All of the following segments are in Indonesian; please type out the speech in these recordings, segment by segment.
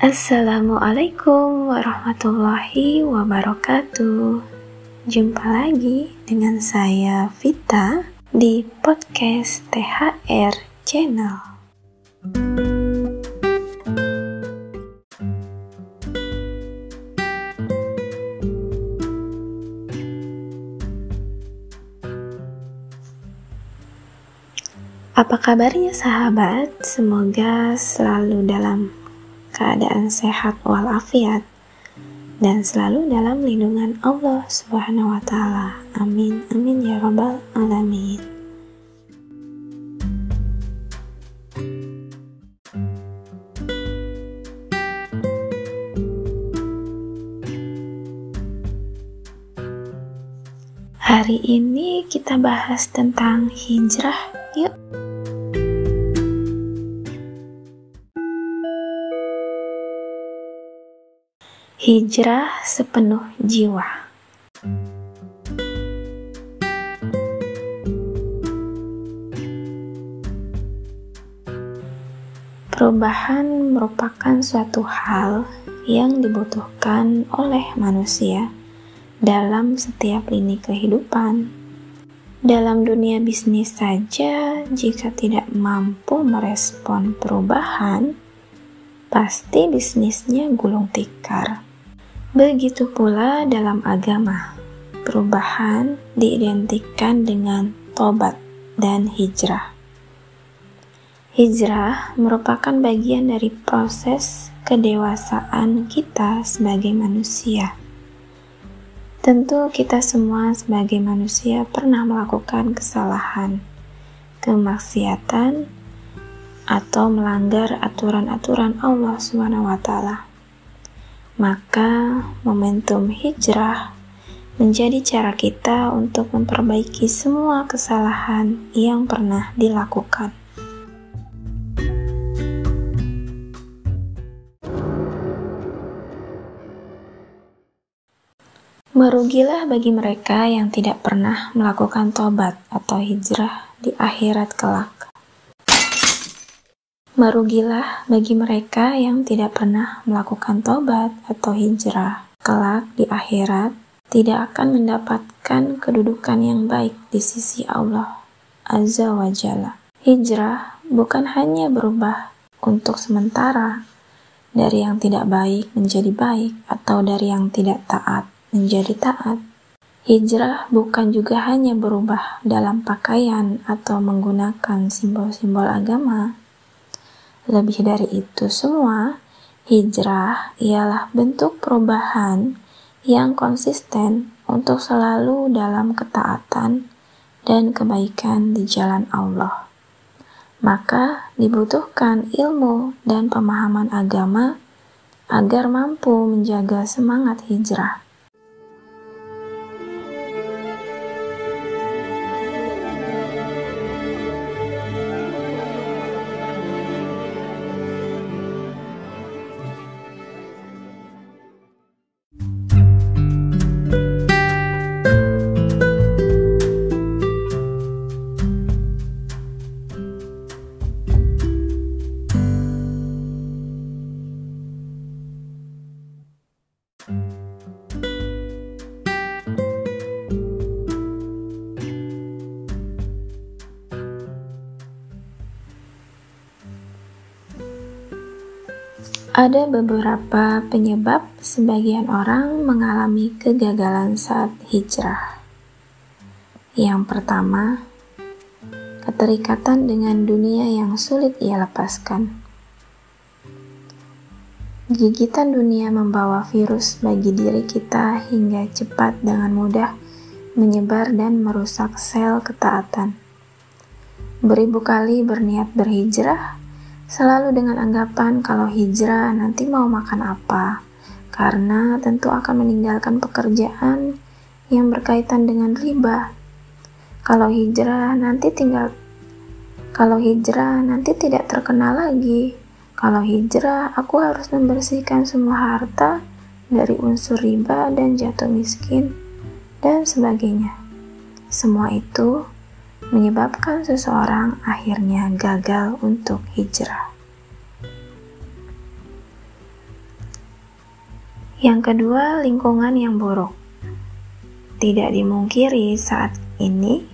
Assalamualaikum warahmatullahi wabarakatuh. Jumpa lagi dengan saya Vita di podcast THR Channel. Apa kabarnya sahabat? Semoga selalu dalam keadaan sehat walafiat dan selalu dalam lindungan Allah Subhanahu wa taala. Amin. Amin ya rabbal alamin. Hari ini kita bahas tentang hijrah. Hijrah sepenuh jiwa. Perubahan merupakan suatu hal yang dibutuhkan oleh manusia dalam setiap lini kehidupan. Dalam dunia bisnis saja, jika tidak mampu merespon perubahan, pasti bisnisnya gulung tikar. Begitu pula dalam agama, perubahan diidentikan dengan tobat dan hijrah. Hijrah merupakan bagian dari proses kedewasaan kita sebagai manusia. Tentu, kita semua sebagai manusia pernah melakukan kesalahan, kemaksiatan, atau melanggar aturan-aturan Allah SWT maka momentum hijrah menjadi cara kita untuk memperbaiki semua kesalahan yang pernah dilakukan. Merugilah bagi mereka yang tidak pernah melakukan tobat atau hijrah di akhirat kelak. Merugilah bagi mereka yang tidak pernah melakukan tobat atau hijrah. Kelak di akhirat tidak akan mendapatkan kedudukan yang baik di sisi Allah Azza wa Jalla. Hijrah bukan hanya berubah untuk sementara dari yang tidak baik menjadi baik atau dari yang tidak taat menjadi taat. Hijrah bukan juga hanya berubah dalam pakaian atau menggunakan simbol-simbol agama, lebih dari itu semua, hijrah ialah bentuk perubahan yang konsisten untuk selalu dalam ketaatan dan kebaikan di jalan Allah. Maka dibutuhkan ilmu dan pemahaman agama agar mampu menjaga semangat hijrah. Ada beberapa penyebab sebagian orang mengalami kegagalan saat hijrah. Yang pertama, keterikatan dengan dunia yang sulit ia lepaskan. Gigitan dunia membawa virus bagi diri kita hingga cepat dengan mudah menyebar dan merusak sel ketaatan. Beribu kali berniat berhijrah, Selalu dengan anggapan kalau hijrah nanti mau makan apa, karena tentu akan meninggalkan pekerjaan yang berkaitan dengan riba. Kalau hijrah nanti tinggal kalau hijrah nanti tidak terkenal lagi. Kalau hijrah aku harus membersihkan semua harta dari unsur riba dan jatuh miskin dan sebagainya. Semua itu menyebabkan seseorang akhirnya gagal untuk hijrah. Yang kedua, lingkungan yang buruk. Tidak dimungkiri saat ini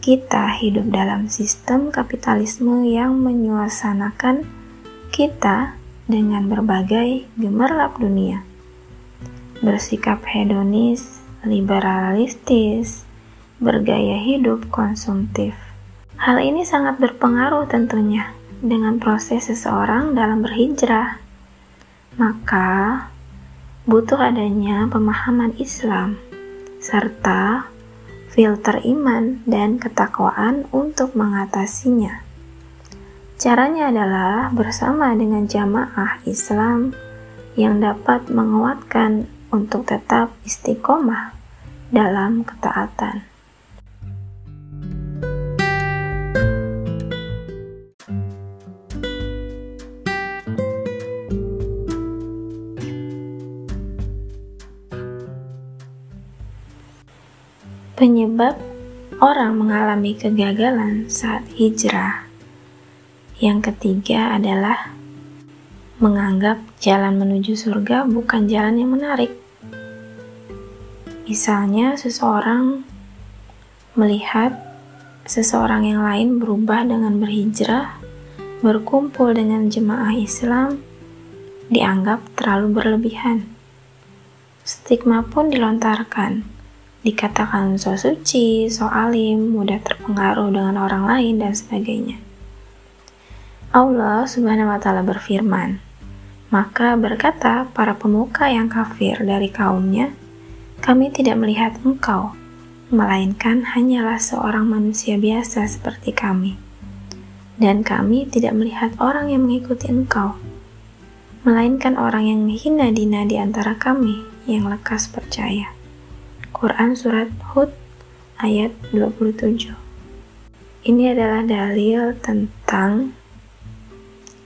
kita hidup dalam sistem kapitalisme yang menyuasanakan kita dengan berbagai gemerlap dunia. Bersikap hedonis, liberalistis, bergaya hidup konsumtif. Hal ini sangat berpengaruh tentunya dengan proses seseorang dalam berhijrah. Maka, butuh adanya pemahaman Islam serta filter iman dan ketakwaan untuk mengatasinya. Caranya adalah bersama dengan jamaah Islam yang dapat menguatkan untuk tetap istiqomah dalam ketaatan. Penyebab orang mengalami kegagalan saat hijrah. Yang ketiga adalah menganggap jalan menuju surga bukan jalan yang menarik. Misalnya, seseorang melihat seseorang yang lain berubah dengan berhijrah, berkumpul dengan jemaah Islam, dianggap terlalu berlebihan. Stigma pun dilontarkan dikatakan so suci, so alim, mudah terpengaruh dengan orang lain, dan sebagainya. Allah Subhanahu wa Ta'ala berfirman, maka berkata para pemuka yang kafir dari kaumnya, "Kami tidak melihat engkau, melainkan hanyalah seorang manusia biasa seperti kami, dan kami tidak melihat orang yang mengikuti engkau." melainkan orang yang hina dina di antara kami yang lekas percaya. Quran Surat Hud ayat 27 Ini adalah dalil tentang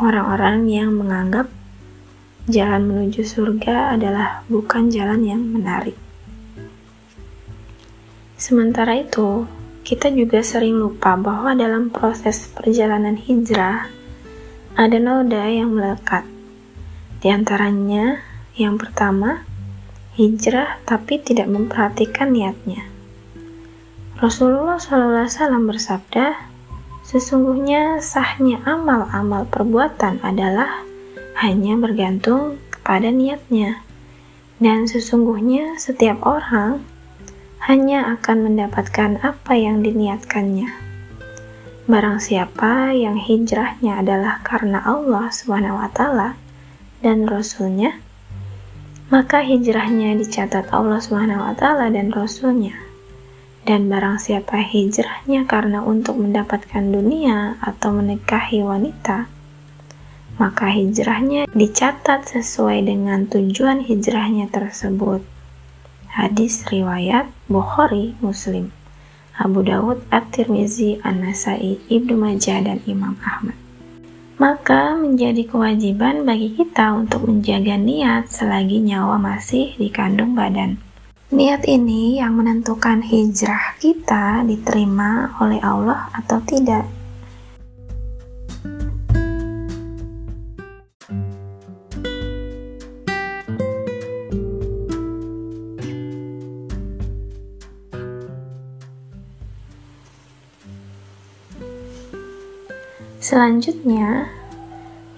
orang-orang yang menganggap jalan menuju surga adalah bukan jalan yang menarik. Sementara itu, kita juga sering lupa bahwa dalam proses perjalanan hijrah ada noda yang melekat. Di antaranya, yang pertama, hijrah tapi tidak memperhatikan niatnya. Rasulullah SAW bersabda, Sesungguhnya sahnya amal-amal perbuatan adalah hanya bergantung kepada niatnya. Dan sesungguhnya setiap orang hanya akan mendapatkan apa yang diniatkannya. Barang siapa yang hijrahnya adalah karena Allah SWT dan Rasulnya, maka hijrahnya dicatat Allah Subhanahu wa taala dan rasulnya. Dan barang siapa hijrahnya karena untuk mendapatkan dunia atau menikahi wanita, maka hijrahnya dicatat sesuai dengan tujuan hijrahnya tersebut. Hadis riwayat Bukhari Muslim, Abu Dawud, At-Tirmizi, An-Nasai, Ibnu Majah dan Imam Ahmad maka menjadi kewajiban bagi kita untuk menjaga niat selagi nyawa masih dikandung badan. Niat ini yang menentukan hijrah kita diterima oleh Allah atau tidak. Selanjutnya,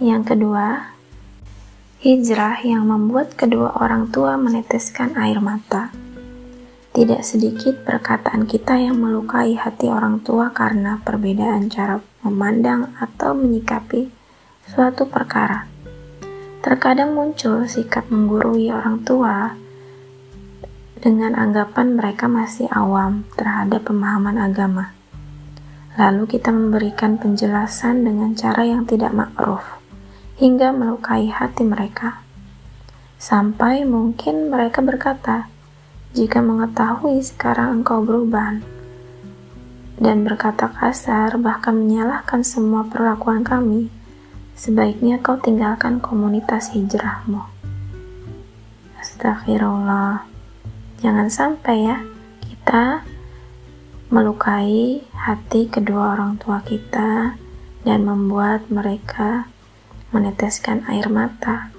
yang kedua, hijrah yang membuat kedua orang tua meneteskan air mata. Tidak sedikit perkataan kita yang melukai hati orang tua karena perbedaan cara memandang atau menyikapi suatu perkara. Terkadang muncul sikap menggurui orang tua dengan anggapan mereka masih awam terhadap pemahaman agama Lalu kita memberikan penjelasan dengan cara yang tidak makruf, hingga melukai hati mereka. Sampai mungkin mereka berkata, jika mengetahui sekarang engkau berubah, dan berkata kasar, bahkan menyalahkan semua perlakuan kami, sebaiknya kau tinggalkan komunitas hijrahmu. Astagfirullah. Jangan sampai ya, kita melukai hati kedua orang tua kita dan membuat mereka meneteskan air mata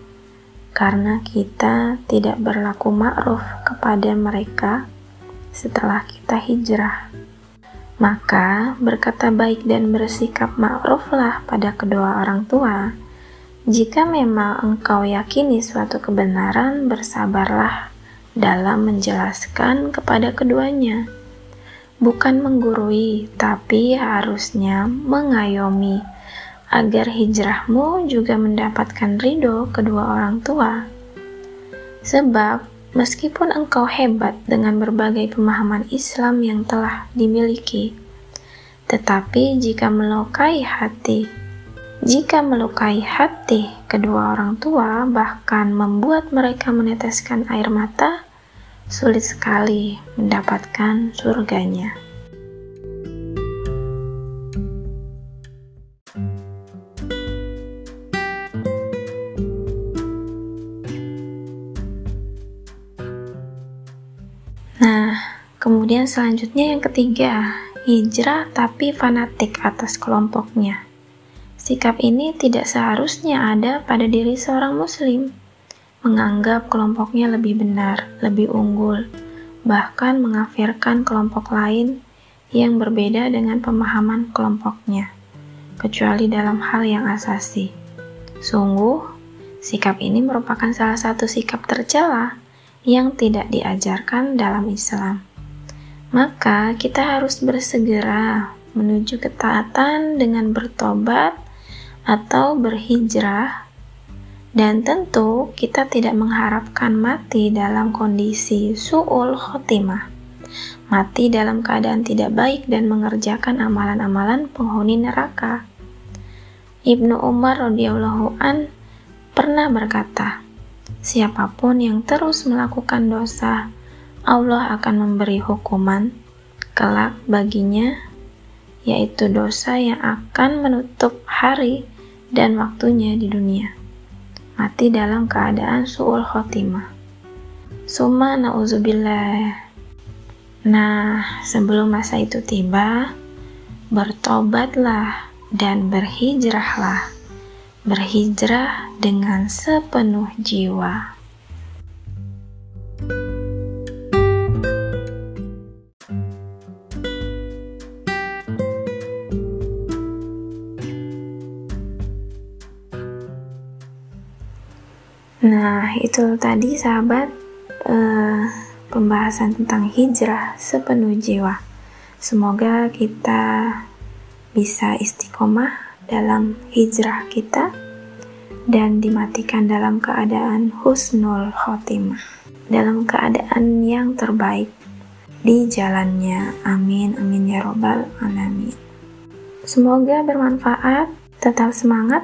karena kita tidak berlaku ma'ruf kepada mereka setelah kita hijrah. Maka berkata baik dan bersikap ma'ruflah pada kedua orang tua. Jika memang engkau yakini suatu kebenaran, bersabarlah dalam menjelaskan kepada keduanya. Bukan menggurui, tapi harusnya mengayomi agar hijrahmu juga mendapatkan ridho kedua orang tua. Sebab Meskipun engkau hebat dengan berbagai pemahaman Islam yang telah dimiliki, tetapi jika melukai hati, jika melukai hati kedua orang tua, bahkan membuat mereka meneteskan air mata, sulit sekali mendapatkan surganya. Nah, kemudian selanjutnya yang ketiga, hijrah tapi fanatik atas kelompoknya. Sikap ini tidak seharusnya ada pada diri seorang muslim. Menganggap kelompoknya lebih benar, lebih unggul, bahkan mengafirkan kelompok lain yang berbeda dengan pemahaman kelompoknya, kecuali dalam hal yang asasi. Sungguh, sikap ini merupakan salah satu sikap tercela yang tidak diajarkan dalam Islam. Maka kita harus bersegera menuju ketaatan dengan bertobat atau berhijrah dan tentu kita tidak mengharapkan mati dalam kondisi su'ul khotimah mati dalam keadaan tidak baik dan mengerjakan amalan-amalan penghuni neraka Ibnu Umar radhiyallahu an pernah berkata Siapa pun yang terus melakukan dosa, Allah akan memberi hukuman kelak baginya, yaitu dosa yang akan menutup hari dan waktunya di dunia. Mati dalam keadaan su'ul khotimah. Suma na'udzubillah. Nah, sebelum masa itu tiba, bertobatlah dan berhijrahlah berhijrah dengan sepenuh jiwa. Nah, itu tadi sahabat eh, pembahasan tentang hijrah sepenuh jiwa. Semoga kita bisa istiqomah dalam hijrah kita dan dimatikan dalam keadaan husnul khotimah dalam keadaan yang terbaik di jalannya. Amin amin ya robbal alamin. Semoga bermanfaat tetap semangat